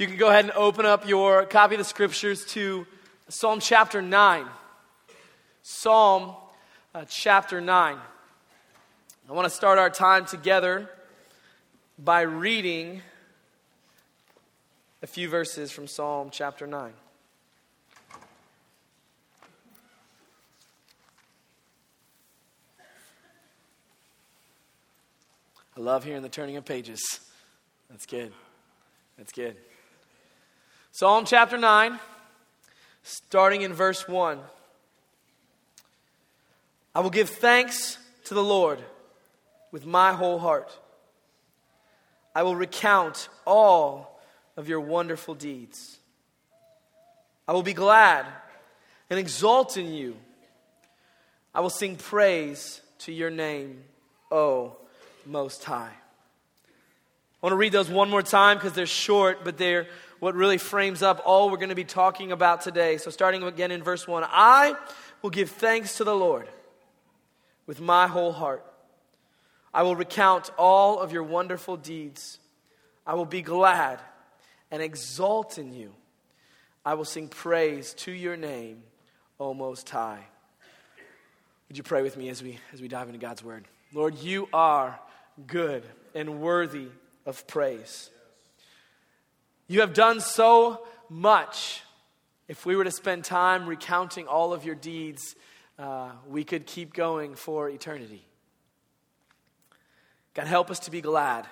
You can go ahead and open up your copy of the scriptures to Psalm chapter 9. Psalm uh, chapter 9. I want to start our time together by reading a few verses from Psalm chapter 9. I love hearing the turning of pages. That's good. That's good. Psalm chapter 9, starting in verse 1. I will give thanks to the Lord with my whole heart. I will recount all of your wonderful deeds. I will be glad and exult in you. I will sing praise to your name, O Most High. I want to read those one more time because they're short, but they're what really frames up all we're going to be talking about today. So, starting again in verse 1 I will give thanks to the Lord with my whole heart. I will recount all of your wonderful deeds. I will be glad and exult in you. I will sing praise to your name, O Most High. Would you pray with me as we, as we dive into God's Word? Lord, you are good and worthy of praise. You have done so much. If we were to spend time recounting all of your deeds, uh, we could keep going for eternity. God, help us to be glad,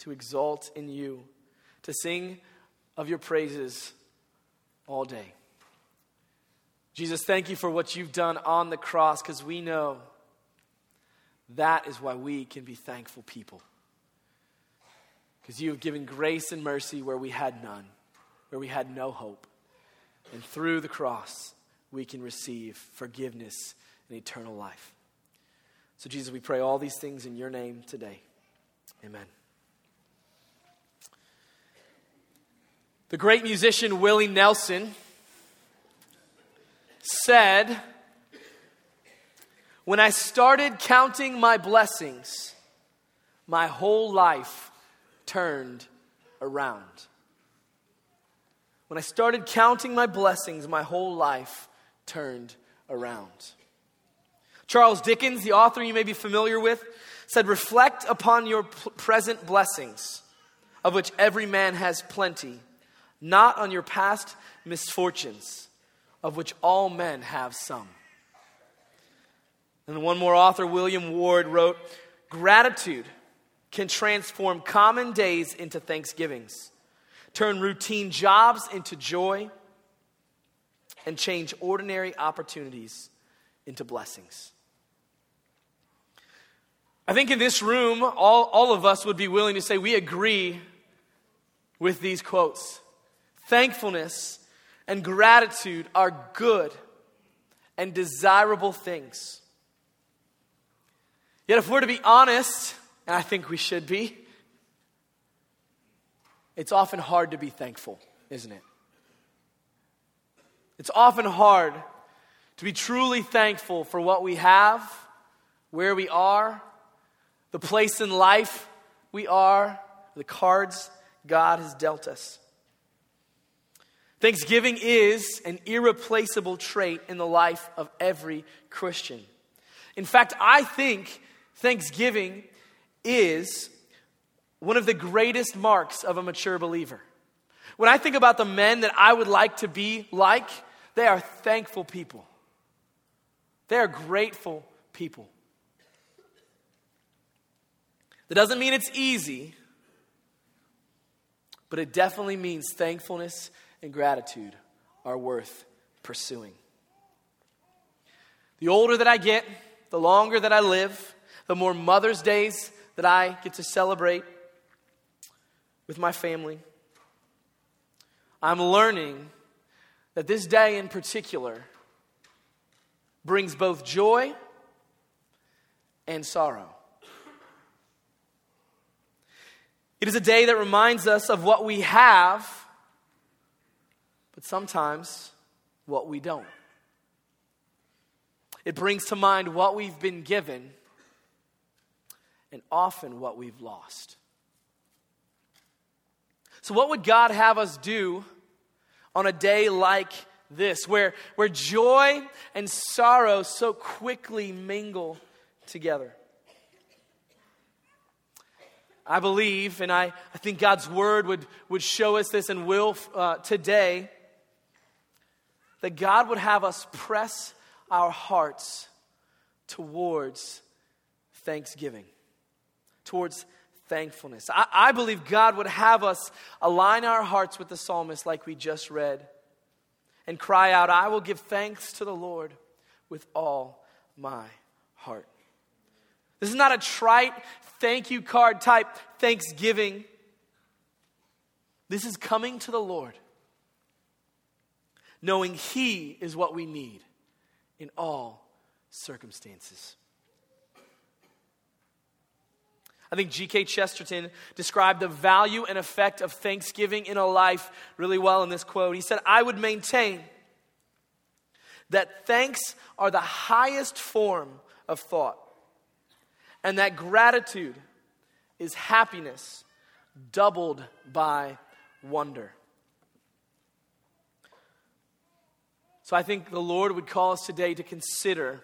to exalt in you, to sing of your praises all day. Jesus, thank you for what you've done on the cross because we know that is why we can be thankful people. Because you have given grace and mercy where we had none, where we had no hope. And through the cross, we can receive forgiveness and eternal life. So, Jesus, we pray all these things in your name today. Amen. The great musician Willie Nelson said, When I started counting my blessings, my whole life turned around. When I started counting my blessings, my whole life turned around. Charles Dickens, the author you may be familiar with, said, Reflect upon your p- present blessings, of which every man has plenty, not on your past misfortunes, of which all men have some. And one more author, William Ward, wrote, Gratitude can transform common days into thanksgivings, turn routine jobs into joy, and change ordinary opportunities into blessings. I think in this room, all, all of us would be willing to say we agree with these quotes. Thankfulness and gratitude are good and desirable things. Yet, if we're to be honest, and I think we should be, it's often hard to be thankful, isn't it? It's often hard to be truly thankful for what we have, where we are, the place in life we are, the cards God has dealt us. Thanksgiving is an irreplaceable trait in the life of every Christian. In fact, I think Thanksgiving is one of the greatest marks of a mature believer. When I think about the men that I would like to be like, they are thankful people. They are grateful people. That doesn't mean it's easy, but it definitely means thankfulness and gratitude are worth pursuing. The older that I get, the longer that I live, the more Mother's Days that I get to celebrate with my family. I'm learning that this day in particular brings both joy and sorrow. It is a day that reminds us of what we have, but sometimes what we don't. It brings to mind what we've been given and often what we've lost. So, what would God have us do on a day like this, where, where joy and sorrow so quickly mingle together? I believe, and I, I think God's word would, would show us this and will uh, today, that God would have us press our hearts towards thanksgiving, towards thankfulness. I, I believe God would have us align our hearts with the psalmist, like we just read, and cry out, I will give thanks to the Lord with all my heart. This is not a trite thank you card type thanksgiving. This is coming to the Lord, knowing He is what we need in all circumstances. I think G.K. Chesterton described the value and effect of thanksgiving in a life really well in this quote. He said, I would maintain that thanks are the highest form of thought and that gratitude is happiness doubled by wonder. So I think the Lord would call us today to consider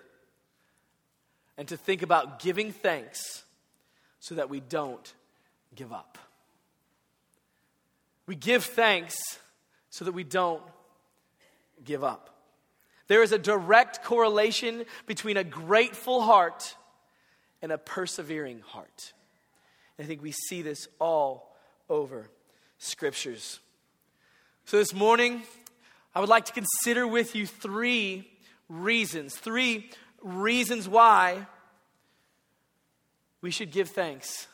and to think about giving thanks so that we don't give up. We give thanks so that we don't give up. There is a direct correlation between a grateful heart and a persevering heart. And I think we see this all over scriptures. So this morning, I would like to consider with you three reasons, three reasons why we should give thanks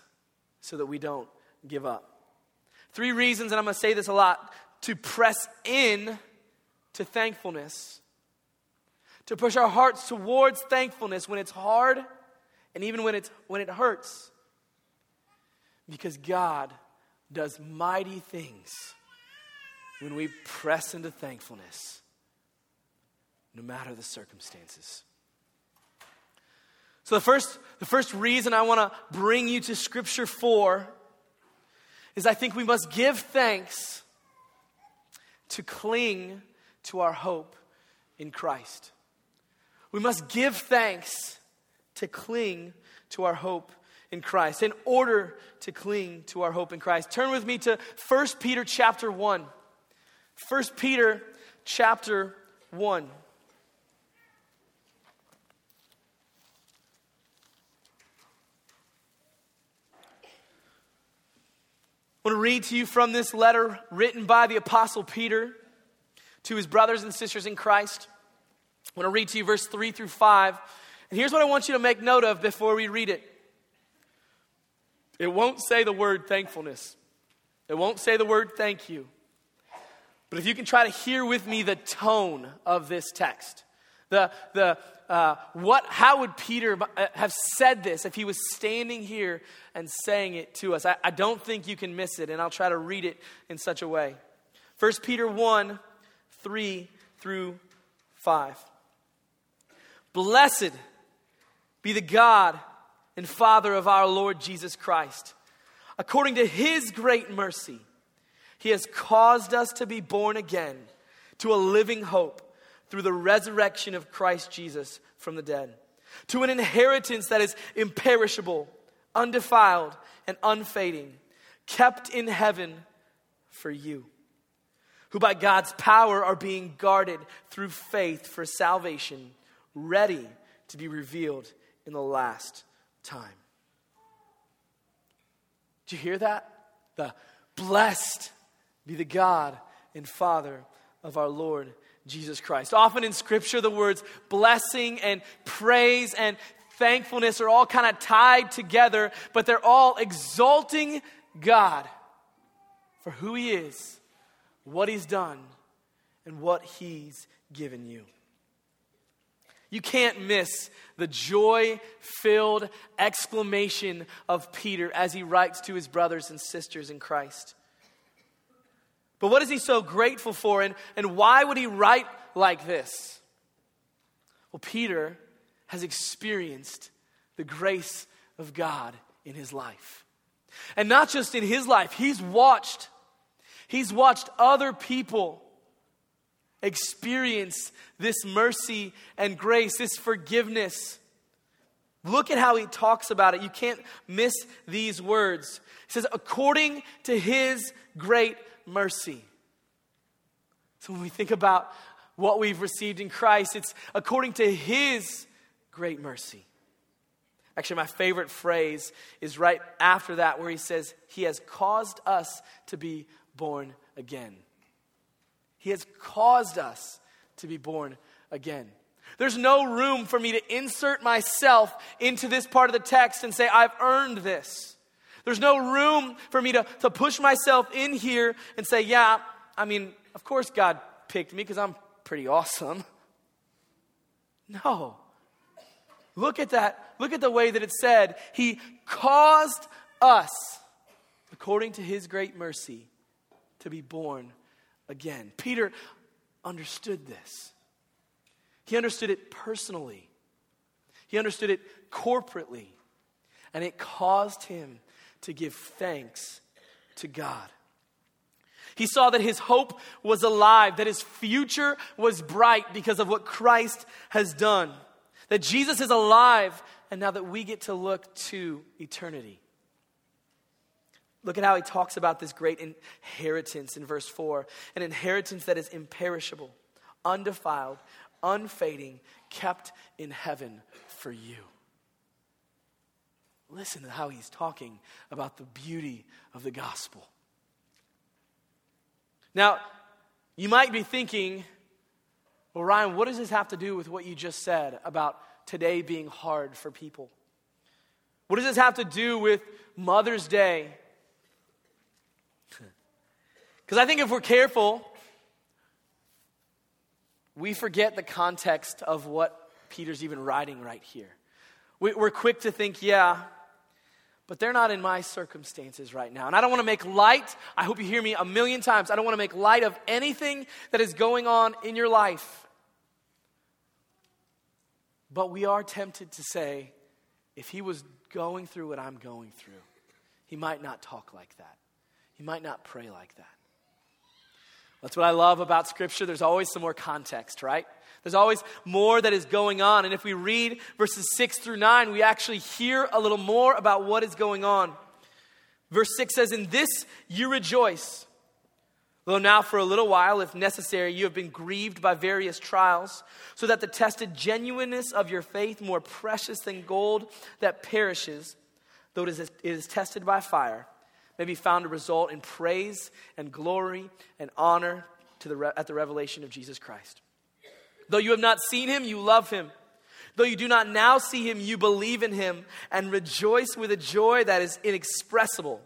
so that we don't give up. Three reasons, and I'm going to say this a lot, to press in to thankfulness, to push our hearts towards thankfulness when it's hard and even when, it's, when it hurts. Because God does mighty things when we press into thankfulness, no matter the circumstances. So, the first, the first reason I want to bring you to Scripture for is I think we must give thanks to cling to our hope in Christ. We must give thanks to cling to our hope in Christ, in order to cling to our hope in Christ. Turn with me to 1 Peter chapter 1. 1 Peter chapter 1. I want to read to you from this letter written by the Apostle Peter to his brothers and sisters in Christ. I want to read to you verse 3 through 5. And here's what I want you to make note of before we read it it won't say the word thankfulness, it won't say the word thank you. But if you can try to hear with me the tone of this text, the, the, uh, what, how would Peter uh, have said this if he was standing here and saying it to us? I, I don't think you can miss it, and I'll try to read it in such a way. 1 Peter 1 3 through 5. Blessed be the God and Father of our Lord Jesus Christ. According to his great mercy, he has caused us to be born again to a living hope through the resurrection of Christ Jesus from the dead, to an inheritance that is imperishable, undefiled, and unfading, kept in heaven for you, who by God's power are being guarded through faith for salvation, ready to be revealed in the last time. Did you hear that? The blessed be the God and Father of our Lord Jesus Christ. Often in Scripture, the words blessing and praise and thankfulness are all kind of tied together, but they're all exalting God for who He is, what He's done, and what He's given you. You can't miss the joy filled exclamation of Peter as he writes to his brothers and sisters in Christ. But what is he so grateful for, and, and why would he write like this? Well, Peter has experienced the grace of God in his life. And not just in his life, he's watched He's watched other people experience this mercy and grace, this forgiveness. Look at how he talks about it. You can't miss these words. He says, according to his great mercy. So when we think about what we've received in Christ, it's according to his great mercy. Actually, my favorite phrase is right after that, where he says, He has caused us to be born again. He has caused us to be born again. There's no room for me to insert myself into this part of the text and say, I've earned this. There's no room for me to, to push myself in here and say, Yeah, I mean, of course God picked me because I'm pretty awesome. No. Look at that. Look at the way that it said. He caused us, according to his great mercy, to be born again. Peter understood this. He understood it personally, he understood it corporately, and it caused him to give thanks to God. He saw that his hope was alive, that his future was bright because of what Christ has done, that Jesus is alive, and now that we get to look to eternity. Look at how he talks about this great inheritance in verse 4 an inheritance that is imperishable, undefiled, unfading, kept in heaven for you. Listen to how he's talking about the beauty of the gospel. Now, you might be thinking, well, Ryan, what does this have to do with what you just said about today being hard for people? What does this have to do with Mother's Day because I think if we're careful, we forget the context of what Peter's even writing right here. We're quick to think, yeah, but they're not in my circumstances right now. And I don't want to make light, I hope you hear me a million times. I don't want to make light of anything that is going on in your life. But we are tempted to say, if he was going through what I'm going through, he might not talk like that. He might not pray like that. That's what I love about Scripture. There's always some more context, right? There's always more that is going on. And if we read verses 6 through 9, we actually hear a little more about what is going on. Verse 6 says, In this you rejoice. Though now, for a little while, if necessary, you have been grieved by various trials, so that the tested genuineness of your faith, more precious than gold that perishes, though it is, it is tested by fire, may be found to result in praise and glory and honor to the at the revelation of Jesus Christ. Though you have not seen him, you love him. Though you do not now see him, you believe in him and rejoice with a joy that is inexpressible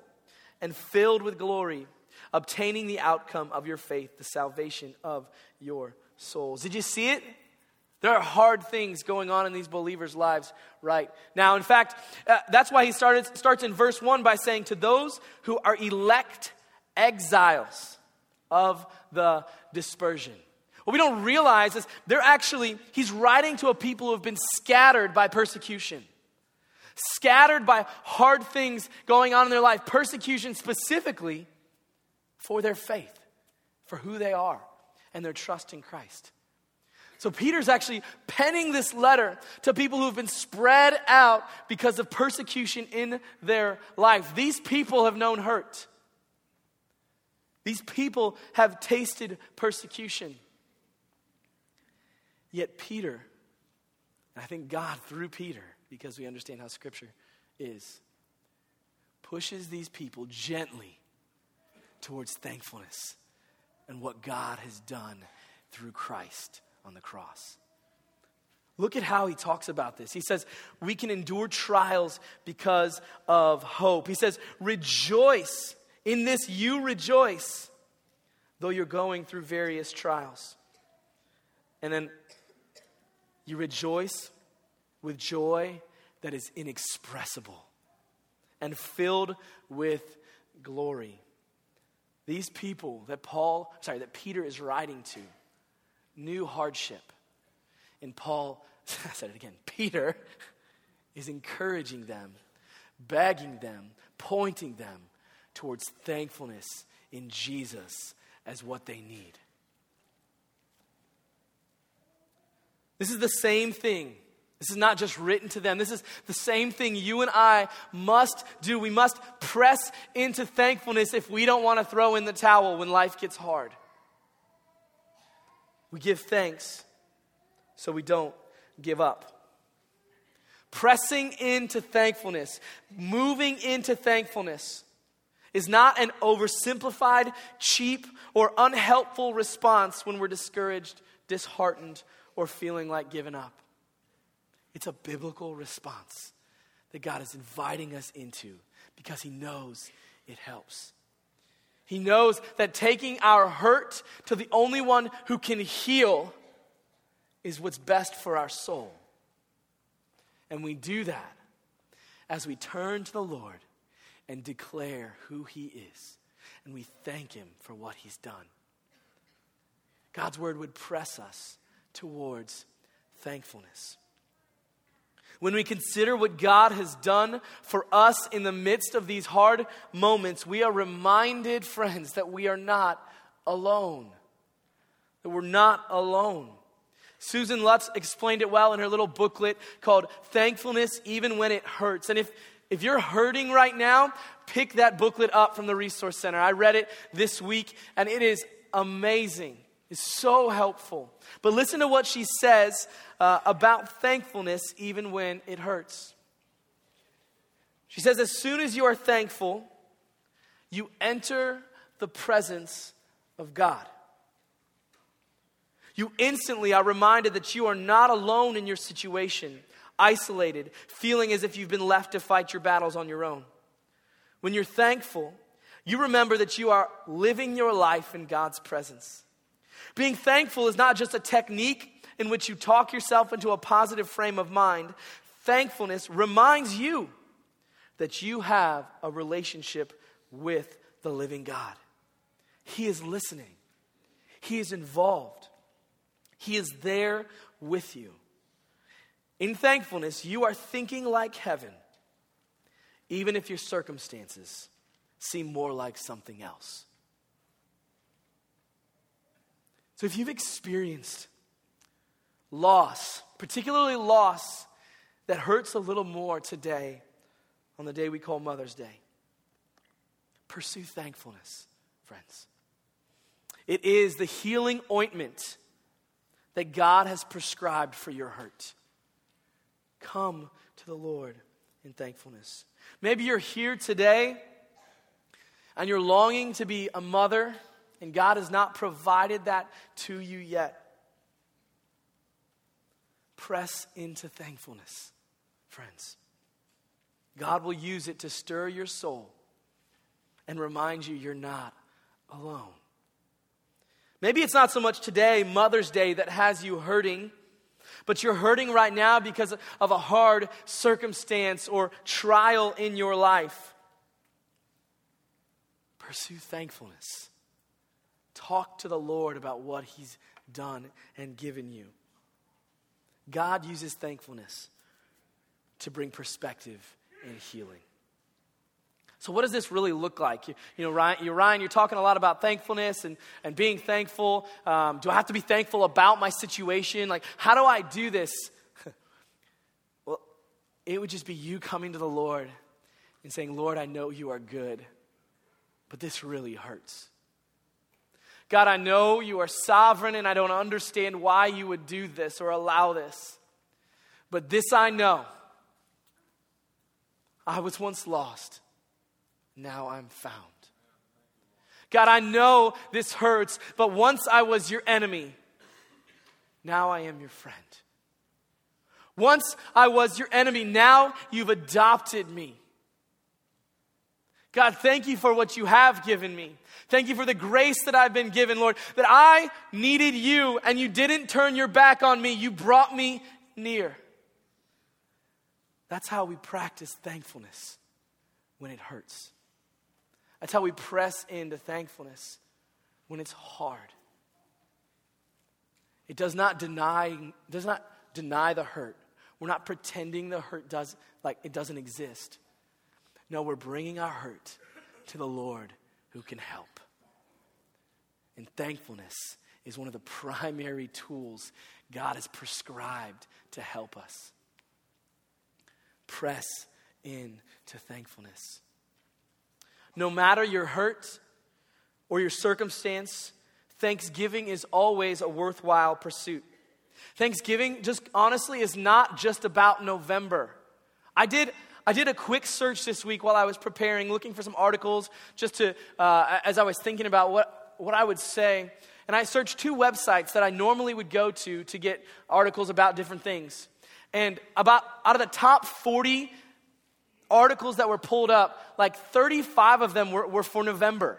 and filled with glory, obtaining the outcome of your faith, the salvation of your souls. Did you see it? There are hard things going on in these believers' lives right now. In fact, uh, that's why he started, starts in verse 1 by saying, To those who are elect exiles of the dispersion. What we don't realize is they're actually, he's writing to a people who have been scattered by persecution, scattered by hard things going on in their life, persecution specifically for their faith, for who they are, and their trust in Christ. So Peter's actually penning this letter to people who have been spread out because of persecution in their life. These people have known hurt. These people have tasted persecution. Yet Peter, I think God through Peter, because we understand how Scripture is, pushes these people gently towards thankfulness and what God has done through Christ on the cross. Look at how he talks about this. He says, We can endure trials because of hope. He says, Rejoice. In this, you rejoice, though you're going through various trials. And then you rejoice with joy that is inexpressible and filled with glory. These people that Paul, sorry, that Peter is writing to, knew hardship. And Paul, I said it again, Peter is encouraging them, begging them, pointing them towards thankfulness in Jesus as what they need. This is the same thing. This is not just written to them. This is the same thing you and I must do. We must press into thankfulness if we don't want to throw in the towel when life gets hard. We give thanks so we don't give up. Pressing into thankfulness, moving into thankfulness, is not an oversimplified, cheap, or unhelpful response when we're discouraged, disheartened, or feeling like giving up. It's a biblical response that God is inviting us into because He knows it helps. He knows that taking our hurt to the only one who can heal is what's best for our soul. And we do that as we turn to the Lord and declare who He is. And we thank Him for what He's done. God's word would press us towards thankfulness. When we consider what God has done for us in the midst of these hard moments, we are reminded, friends, that we are not alone. That we're not alone. Susan Lutz explained it well in her little booklet called Thankfulness Even When It Hurts. And if, if you're hurting right now, pick that booklet up from the Resource Center. I read it this week, and it is amazing. It's so helpful. But listen to what she says uh, about thankfulness, even when it hurts. She says, As soon as you are thankful, you enter the presence of God. You instantly are reminded that you are not alone in your situation, isolated, feeling as if you've been left to fight your battles on your own. When you're thankful, you remember that you are living your life in God's presence. Being thankful is not just a technique in which you talk yourself into a positive frame of mind. Thankfulness reminds you that you have a relationship with the living God. He is listening, He is involved, He is there with you. In thankfulness, you are thinking like heaven, even if your circumstances seem more like something else. So if you've experienced loss, particularly loss that hurts a little more today on the day we call Mother's Day, pursue thankfulness, friends. It is the healing ointment that God has prescribed for your hurt. Come to the Lord in thankfulness. Maybe you're here today and you're longing to be a mother and God has not provided that to you yet. Press into thankfulness, friends. God will use it to stir your soul and remind you you're not alone. Maybe it's not so much today, Mother's Day, that has you hurting, but you're hurting right now because of a hard circumstance or trial in your life. Pursue thankfulness. Talk to the Lord about what He's done and given you. God uses thankfulness to bring perspective and healing. So, what does this really look like? You, you know, Ryan, you, Ryan, you're talking a lot about thankfulness and, and being thankful. Um, do I have to be thankful about my situation? Like, how do I do this? well, it would just be you coming to the Lord and saying, Lord, I know you are good, but this really hurts. God, I know you are sovereign and I don't understand why you would do this or allow this. But this I know I was once lost, now I'm found. God, I know this hurts, but once I was your enemy, now I am your friend. Once I was your enemy, now you've adopted me. God, thank you for what you have given me. Thank you for the grace that I've been given, Lord, that I needed you and you didn't turn your back on me. You brought me near. That's how we practice thankfulness when it hurts. That's how we press into thankfulness when it's hard. It does not deny, does not deny the hurt. We're not pretending the hurt does like it doesn't exist. No, we're bringing our hurt to the Lord who can help. And thankfulness is one of the primary tools God has prescribed to help us. Press in to thankfulness. No matter your hurt or your circumstance, thanksgiving is always a worthwhile pursuit. Thanksgiving, just honestly, is not just about November. I did, I did a quick search this week while I was preparing, looking for some articles, just to, uh, as I was thinking about what, what I would say. And I searched two websites that I normally would go to to get articles about different things. And about out of the top 40 articles that were pulled up, like 35 of them were, were for November.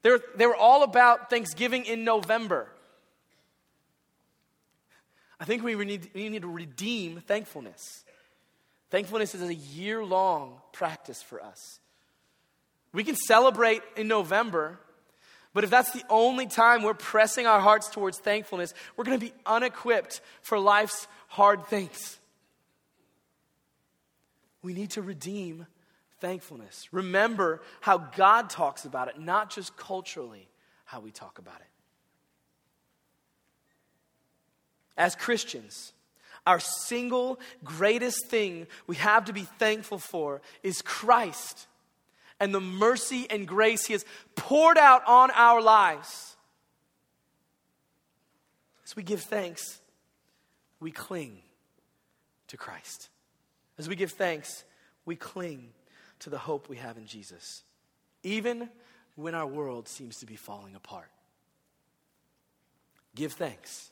They were, they were all about Thanksgiving in November. I think we need, we need to redeem thankfulness. Thankfulness is a year long practice for us. We can celebrate in November, but if that's the only time we're pressing our hearts towards thankfulness, we're going to be unequipped for life's hard things. We need to redeem thankfulness. Remember how God talks about it, not just culturally how we talk about it. As Christians, our single greatest thing we have to be thankful for is Christ and the mercy and grace He has poured out on our lives. As we give thanks, we cling to Christ. As we give thanks, we cling to the hope we have in Jesus, even when our world seems to be falling apart. Give thanks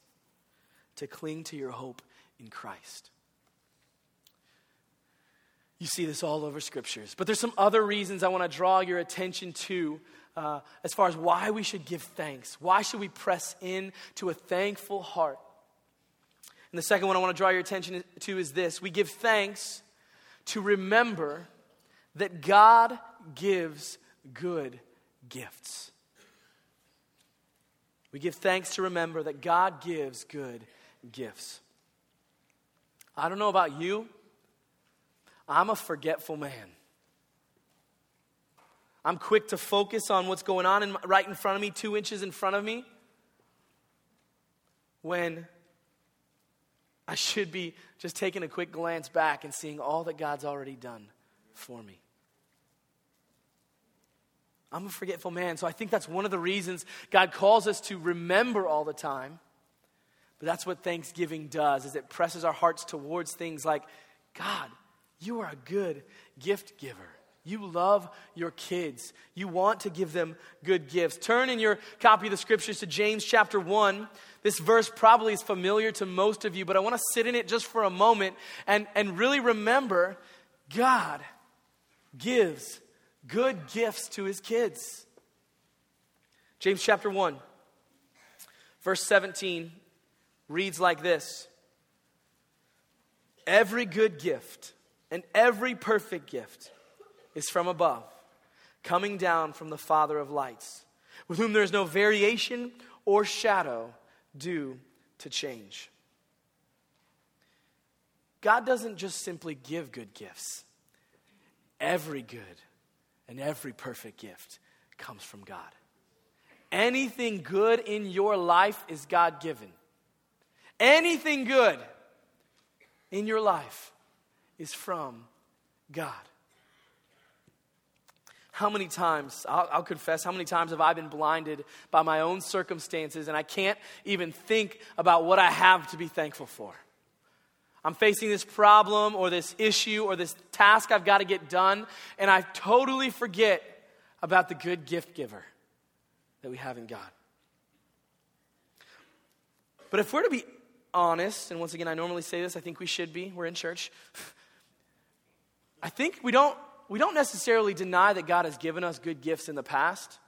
to cling to your hope in Christ. You see this all over scriptures. But there's some other reasons I want to draw your attention to uh, as far as why we should give thanks. Why should we press in to a thankful heart? And the second one I want to draw your attention to is this we give thanks to remember that God gives good gifts. We give thanks to remember that God gives good gifts. I don't know about you, I'm a forgetful man. I'm quick to focus on what's going on in, right in front of me, two inches in front of me, when I should be just taking a quick glance back and seeing all that God's already done for me. I'm a forgetful man, so I think that's one of the reasons God calls us to remember all the time. But that's what Thanksgiving does is it presses our hearts towards things like God, you are a good gift giver. You love your kids. You want to give them good gifts. Turn in your copy of the scriptures to James chapter 1. This verse probably is familiar to most of you, but I want to sit in it just for a moment and, and really remember God gives good gifts to his kids. James chapter 1, verse 17 reads like this Every good gift and every perfect gift is from above, coming down from the Father of lights, with whom there is no variation or shadow due to change. God doesn't just simply give good gifts, every good and every perfect gift comes from God. Anything good in your life is God given. Anything good in your life is from God. How many times, I'll, I'll, confess, how many times have I been blinded by my own circumstances and I can't even think about what I have to be thankful for? I'm facing this problem or this issue or this task I've got to get done, and I totally forget about the good gift giver that we have in God. But if we're to be honest, and once again, I normally say this, I think we should be, we're in church. I think we don't, we don't necessarily deny that God has given us good gifts in the past.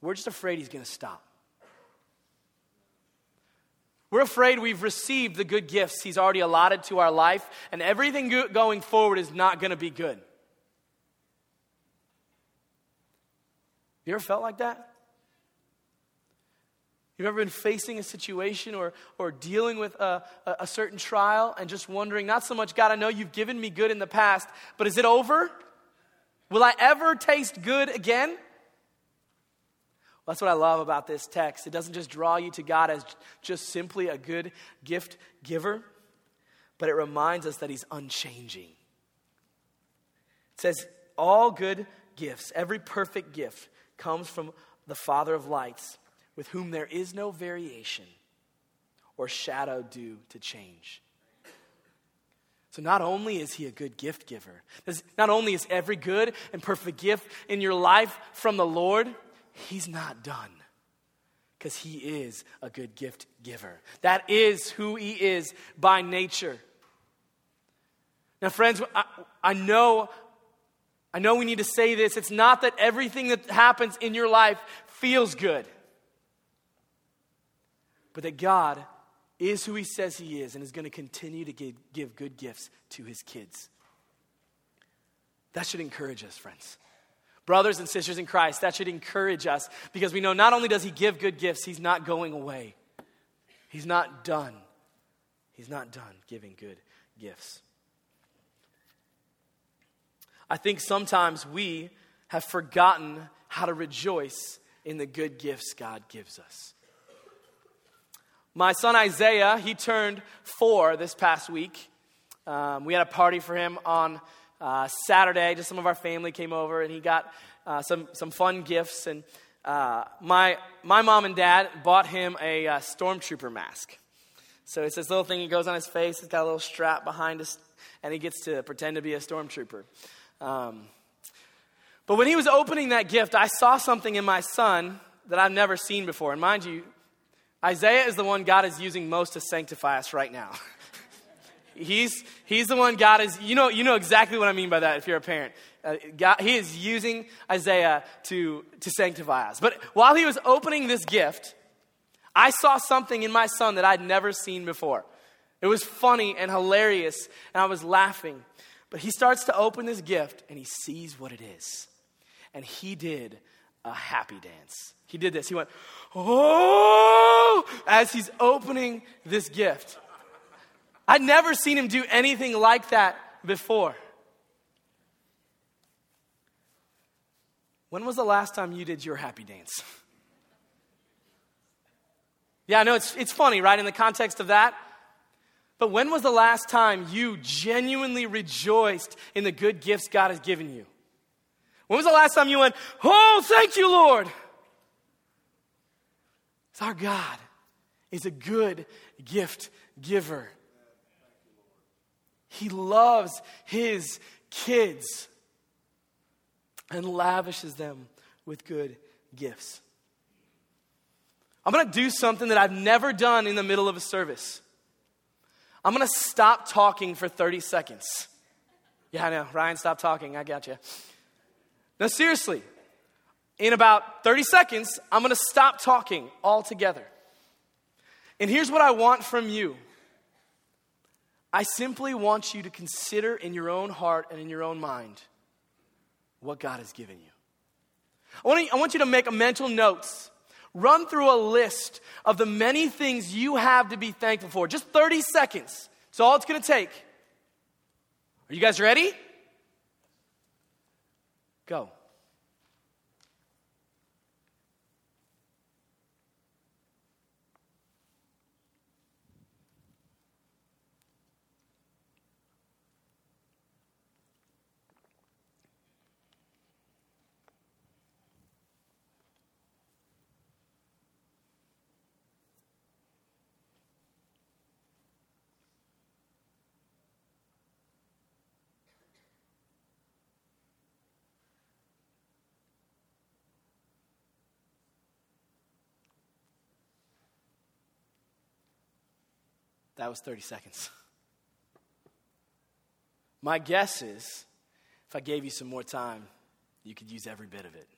We're just afraid He's going to stop. We're afraid we've received the good gifts He's already allotted to our life, and everything going forward is not going to be good. You ever felt like that? You've ever been facing a situation or, or dealing with a, a, a, certain trial and just wondering, not so much, God, I know you've given me good in the past, but is it over? Will I ever taste good again? That's what I love about this text. It doesn't just draw you to God as just simply a good gift giver, but it reminds us that He's unchanging. It says, All good gifts, every perfect gift, comes from the Father of lights, with whom there is no variation or shadow due to change. So, not only is he a good gift giver, not only is every good and perfect gift in your life from the Lord, he's not done because he is a good gift giver. That is who he is by nature. Now, friends, I, I, know, I know we need to say this. It's not that everything that happens in your life feels good, but that God is who he says he is and is going to continue to give, give good gifts to his kids. That should encourage us, friends. Brothers and sisters in Christ, that should encourage us because we know not only does He give good gifts, He's not going away. He's not done. He's not done giving good gifts. I think sometimes we have forgotten how to rejoice in the good gifts God gives us. My son Isaiah, he turned four this past week. Um, we had a party for him on uh, Saturday, just some of our family came over and he got uh, some, some fun gifts. And uh, my, my mom and dad bought him a uh, stormtrooper mask. So it's this little thing he goes on his face, it's got a little strap behind us, and he gets to pretend to be a stormtrooper. Um, but when he was opening that gift, I saw something in my son that I've never seen before. And mind you, Isaiah is the one God is using most to sanctify us right now. He's, he's the one God is, you know, you know exactly what I mean by that if you're a parent. Uh, God, he is using Isaiah to, to sanctify us. But while he was opening this gift, I saw something in my son that I'd never seen before. It was funny and hilarious, and I was laughing. But he starts to open this gift, and he sees what it is. And he did a happy dance. He did this. He went, oh, as he's opening this gift. I'd never seen him do anything like that before. When was the last time you did your happy dance? Yeah, I know it's, it's funny, right, in the context of that. But when was the last time you genuinely rejoiced in the good gifts God has given you? When was the last time you went, Oh, thank you, Lord? It's our God is a good gift giver. He loves his kids and lavishes them with good gifts. I'm going to do something that I've never done in the middle of a service. I'm going to stop talking for 30 seconds. Yeah, I know. Ryan, stop talking. I got you. Now, seriously, in about 30 seconds, I'm going to stop talking altogether. And here's what I want from you I simply want you to consider in your own heart and in your own mind what God has given you. I want, you to make mental notes. Run through a list of the many things you have to be thankful for. Just 30 seconds. That's all it's going to take. Are you guys ready? Go. That was 30 seconds. My guess is if I gave you some more time, you could use every bit of it.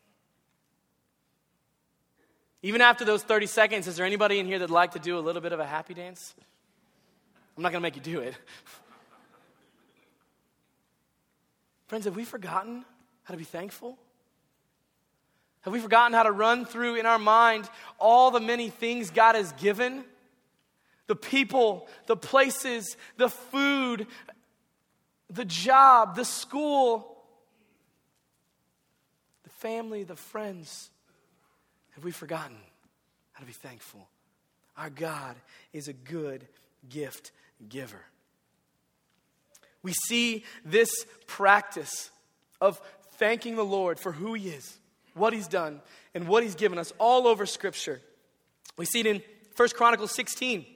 Even after those 30 seconds, is there anybody in here that'd like to do a little bit of a happy dance? I'm not going to make you do it. Friends, have we forgotten how to be thankful? Have we forgotten how to run through in our mind all the many things God has given? The people, the places, the food, the job, the school, the family, the friends. Have we forgotten how to be thankful? Our God is a good gift giver. We see this practice of thanking the Lord for who He is, what He's done, and what He's given us all over Scripture. We see it in 1 Chronicles 16,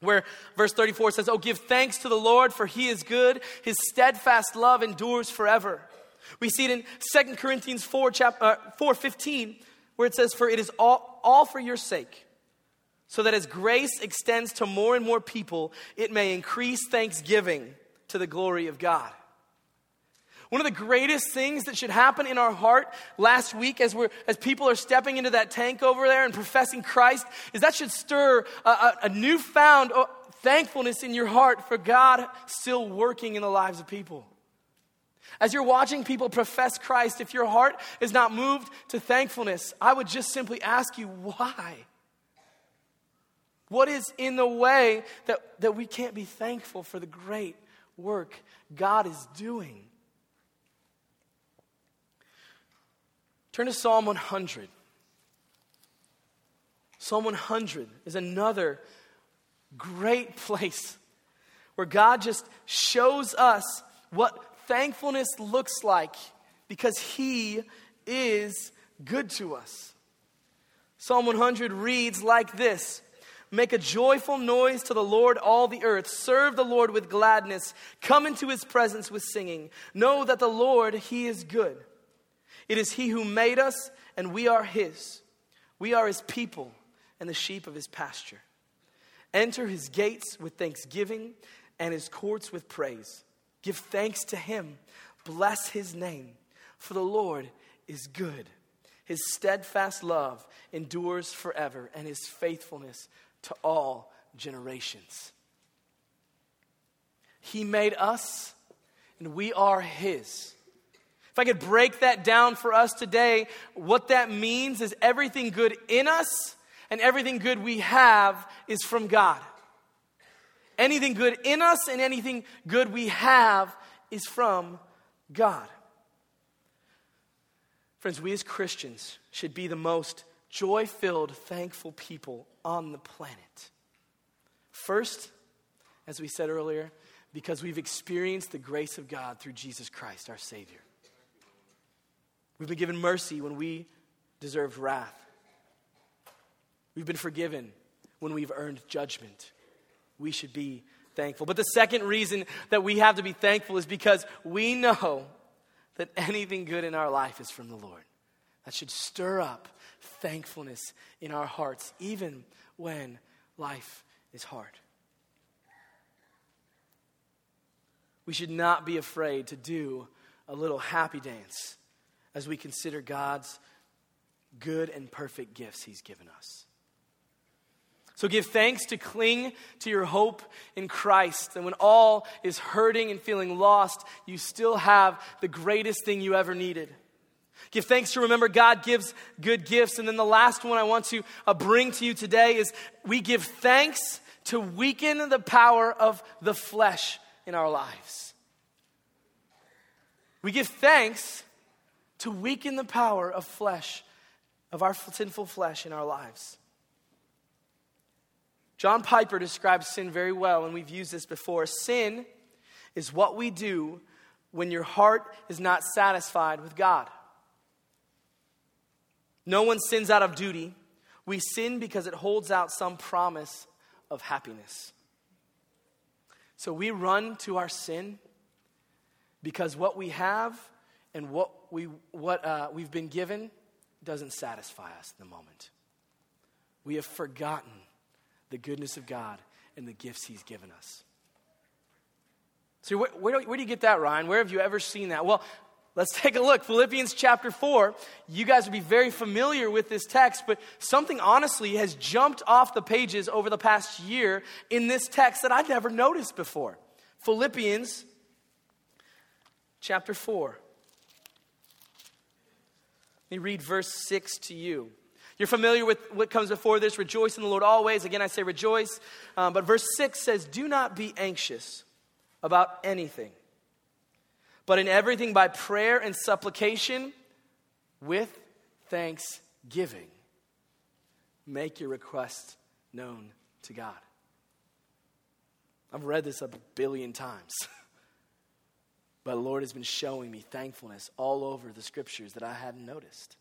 where verse 34 says, Oh, give thanks to the Lord, for He is good, His steadfast love endures forever. We see it in 2 Corinthians 4, chapter, uh, 4 15, where it says, For it is all, all for your sake, so that as grace extends to more and more people, it may increase thanksgiving to the glory of God. One of the greatest things that should happen in our heart last week as, we're, as people are stepping into that tank over there and professing Christ is that should stir a, a, a newfound uh, thankfulness in your heart for God still working in the lives of people. As you're watching people profess Christ, if your heart is not moved to thankfulness, I would just simply ask you, why? What is in the way that, that we can't be thankful for the great work God is doing? Turn to Psalm 100. Psalm 100 is another great place where God just shows us what thankfulness looks like because He is good to us. Psalm 100 reads like this Make a joyful noise to the Lord, all the earth. Serve the Lord with gladness. Come into His presence with singing. Know that the Lord, He is good. It is He who made us, and we are His. We are His people and the sheep of His pasture. Enter His gates with thanksgiving and His courts with praise. Give thanks to Him. Bless His name, for the Lord is good. His steadfast love endures forever, and His faithfulness to all generations. He made us, and we are His. If I could break that down for us today, what that means is everything good in us and everything good we have is from God. Anything good in us and anything good we have is from God. Friends, we as Christians should be the most joy filled, thankful people on the planet. First, as we said earlier, because we've experienced the grace of God through Jesus Christ, our Savior. We've been given mercy when we deserved wrath. We've been forgiven when we've earned judgment. We should be thankful. But the second reason that we have to be thankful is because we know that anything good in our life is from the Lord. That should stir up thankfulness in our hearts, even when life is hard. We should not be afraid to do a little happy dance as we consider God's good and perfect gifts He's given us. So give thanks to cling to your hope in Christ. And when all is hurting and feeling lost, you still have the greatest thing you ever needed. Give thanks to remember God gives good gifts. And then the last one I want to uh, bring to you today is we give thanks to weaken the power of the flesh in our lives. We give thanks to weaken the power of flesh, of our sinful flesh in our lives. John Piper describes sin very well, and we've used this before. Sin is what we do when your heart is not satisfied with God. No one sins out of duty. We sin because it holds out some promise of happiness. So we run to our sin because what we have and what, we, what uh, we've been given doesn't satisfy us in the moment. We have forgotten the goodness of God and the gifts He's given us. So, where, where, where, do you get that, Ryan? Where have you ever seen that? Well, let's take a look. Philippians chapter 4. You guys will be very familiar with this text, but something honestly has jumped off the pages over the past year in this text that I've never noticed before. Philippians chapter 4. Let me read verse 6 to you. You're familiar with what comes before this rejoice in the Lord always. Again, I say rejoice. Um, but verse 6 says, Do not be anxious about anything, but in everything by prayer and supplication with thanksgiving. make your request known to God. I've read this a billion times. but the Lord has been showing me thankfulness all over the scriptures that I hadn't noticed.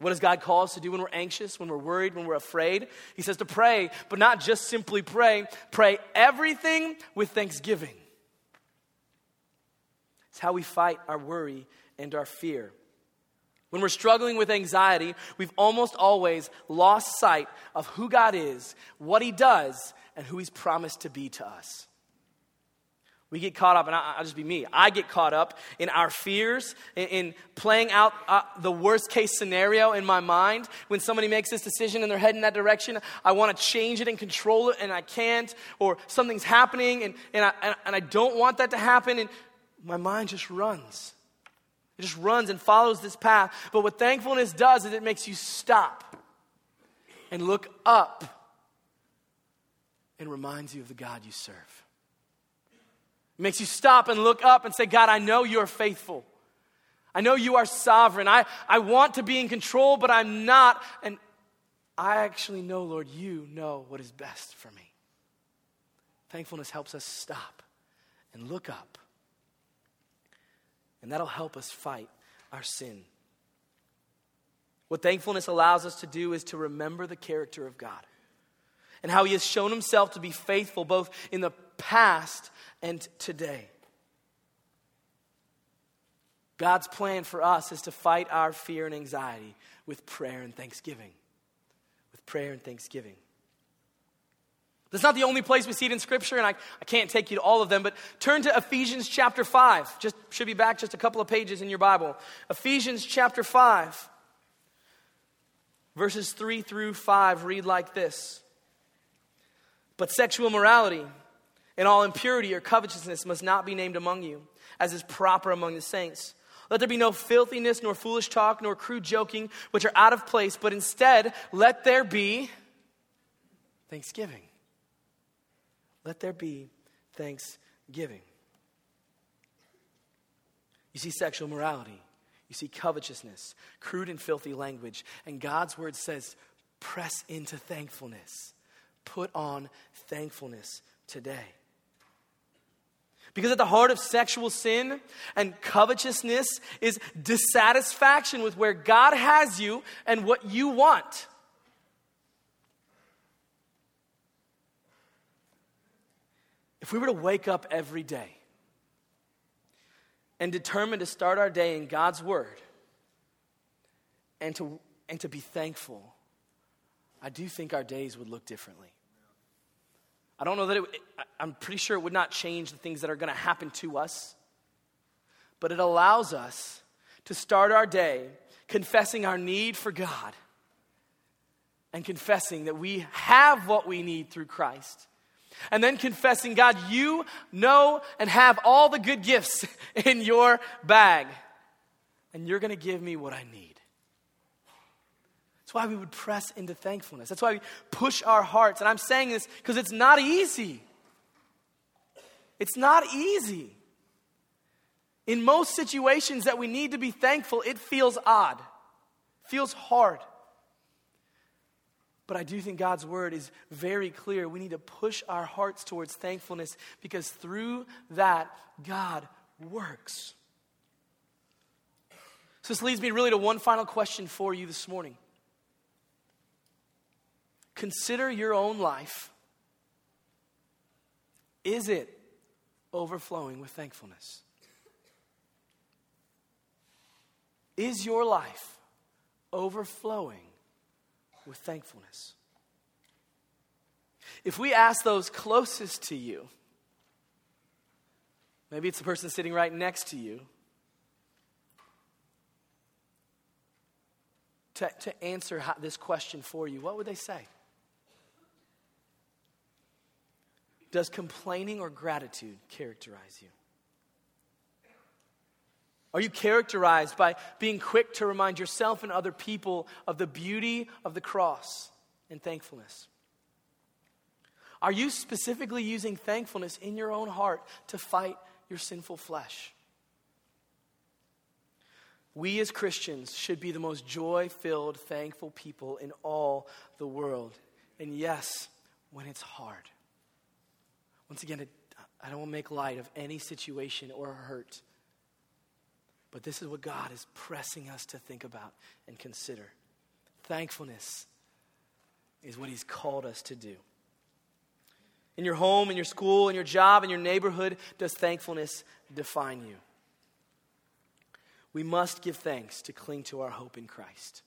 What does God call us to do when we're anxious, when we're worried, when we're afraid? He says to pray, but not just simply pray, pray everything with thanksgiving. It's how we fight our worry and our fear. When we're struggling with anxiety, we've almost always lost sight of who God is, what He does, and who He's promised to be to us. We get caught up, and I, will just be me. I get caught up in our fears, in, in playing out uh, the worst case scenario in my mind. When somebody makes this decision and they're heading that direction, I want to change it and control it, and I can't. Or something's happening, and, and, I, and I don't want that to happen, and my mind just runs. It just runs and follows this path. But what thankfulness does is it makes you stop and look up and reminds you of the God you serve. It makes you stop and look up and say, God, I know you're faithful. I know you are sovereign. I, I want to be in control, but I'm not. And I actually know, Lord, you know what is best for me. Thankfulness helps us stop and look up. And that'll help us fight our sin. What thankfulness allows us to do is to remember the character of God and how He has shown Himself to be faithful both in the past and today. God's plan for us is to fight our fear and anxiety with prayer and thanksgiving. With prayer and thanksgiving. That's not the only place we see it in Scripture, and I, I can't take you to all of them, but turn to Ephesians chapter 5. Just should be back just a couple of pages in your Bible. Ephesians chapter 5, verses 3 through 5 read like this But sexual morality and all impurity or covetousness must not be named among you, as is proper among the saints. Let there be no filthiness, nor foolish talk, nor crude joking, which are out of place, but instead let there be thanksgiving. Let there be thanksgiving. You see sexual morality, you see covetousness, crude and filthy language, and God's word says, press into thankfulness. Put on thankfulness today. Because at the heart of sexual sin and covetousness is dissatisfaction with where God has you and what you want. If we were to wake up every day and determine to start our day in God's Word and to, and to be thankful, I do think our days would look differently. I don't know that it, I'm pretty sure it would not change the things that are going to happen to us, but it allows us to start our day confessing our need for God and confessing that we have what we need through Christ. And then confessing, God, you know and have all the good gifts in your bag, and you're going to give me what I need. Why we would press into thankfulness. That's why we push our hearts. And I'm saying this because it's not easy. It's not easy. In most situations that we need to be thankful, it feels odd, feels hard. But I do think God's word is very clear. We need to push our hearts towards thankfulness because through that, God works. So, this leads me really to one final question for you this morning. Consider your own life. Is it overflowing with thankfulness? Is your life overflowing with thankfulness? If we ask those closest to you, maybe it's the person sitting right next to you, to, to answer this question for you, what would they say? Does complaining or gratitude characterize you? Are you characterized by being quick to remind yourself and other people of the beauty of the cross and thankfulness? Are you specifically using thankfulness in your own heart to fight your sinful flesh? We as Christians should be the most joy filled, thankful people in all the world. And yes, when it's hard. Once again, I don't want to make light of any situation or hurt. But this is what God is pressing us to think about and consider. Thankfulness is what He's called us to do. In your home, in your school, in your job, in your neighborhood, does thankfulness define you? We must give thanks to cling to our hope in Christ.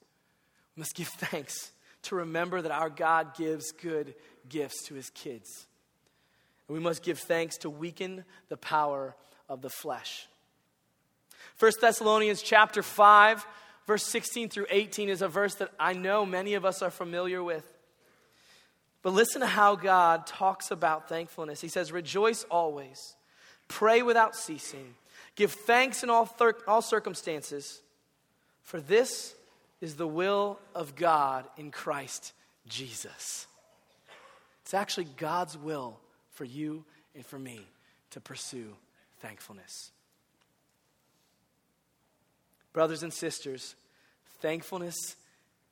We must give thanks to remember that our God gives good gifts to his kids. And we must give thanks to weaken the power of the flesh. 1 Thessalonians chapter 5 verse 16 through 18 is a verse that I know many of us are familiar with. But listen to how God talks about thankfulness. He says, Rejoice always, pray without ceasing, give thanks in all, thir- all circumstances, for this is the will of God in Christ Jesus. It's actually God's will for you and for me to pursue thankfulness. Brothers and sisters, thankfulness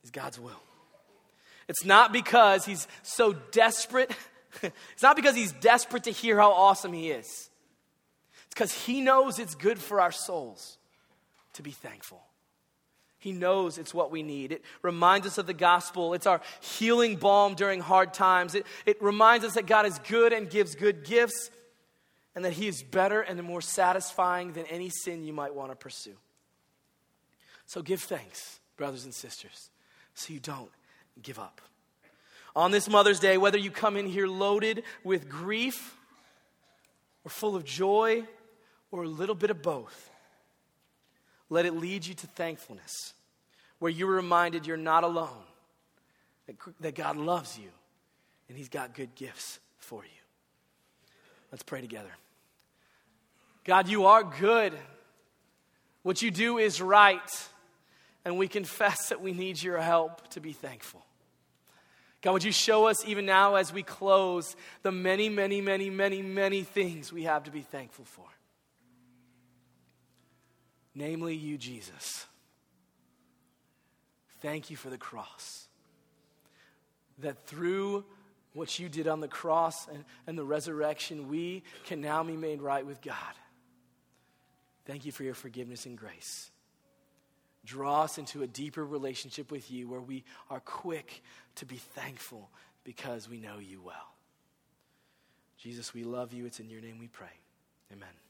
is God's will. It's not because he's so desperate. it's not because he's desperate to hear how awesome he is. It's because he knows it's good for our souls to be thankful. He knows it's what we need. It reminds us of the gospel. It's our healing balm during hard times. It, it reminds us that God is good and gives good gifts, and that He is better and more satisfying than any sin you might want to pursue. So give thanks, brothers and sisters, so you don't give up. On this Mother's Day, whether you come in here loaded with grief or full of joy or a little bit of both, let it lead you to thankfulness, where you're reminded you're not alone, that, that God loves you, and He's got good gifts for you. Let's pray together. God, you are good. What you do is right, and we confess that we need your help to be thankful. God, would you show us even now as we close the many, many, many, many, many things we have to be thankful for? Namely, you, Jesus. Thank you for the cross. That through what you did on the cross and, and the resurrection, we can now be made right with God. Thank you for your forgiveness and grace. Draw us into a deeper relationship with you where we are quick to be thankful because we know you well. Jesus, we love you. It's in your name we pray. Amen.